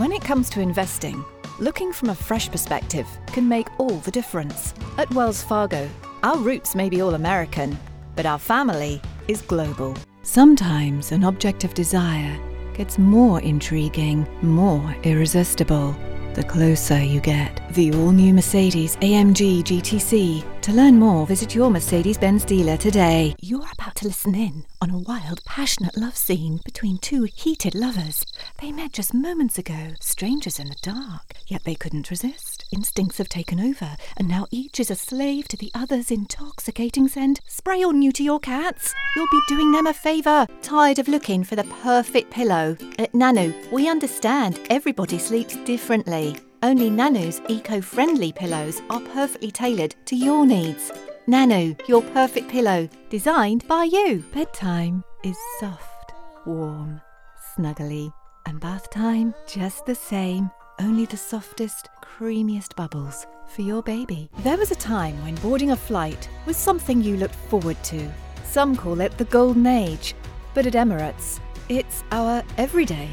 When it comes to investing, looking from a fresh perspective can make all the difference. At Wells Fargo, our roots may be all American, but our family is global. Sometimes an object of desire gets more intriguing, more irresistible the closer you get. The all new Mercedes AMG GTC. To learn more, visit your Mercedes Benz dealer today. You're about to listen in on a wild, passionate love scene between two heated lovers. They met just moments ago, strangers in the dark, yet they couldn't resist. Instincts have taken over, and now each is a slave to the other's intoxicating scent. Spray all new to your cats. You'll be doing them a favour. Tired of looking for the perfect pillow? At Nanu, we understand everybody sleeps differently. Only Nanu's eco friendly pillows are perfectly tailored to your needs. Nanu, your perfect pillow, designed by you. Bedtime is soft, warm, snuggly, and bath time just the same. Only the softest, creamiest bubbles for your baby. There was a time when boarding a flight was something you looked forward to. Some call it the golden age, but at Emirates, it's our everyday.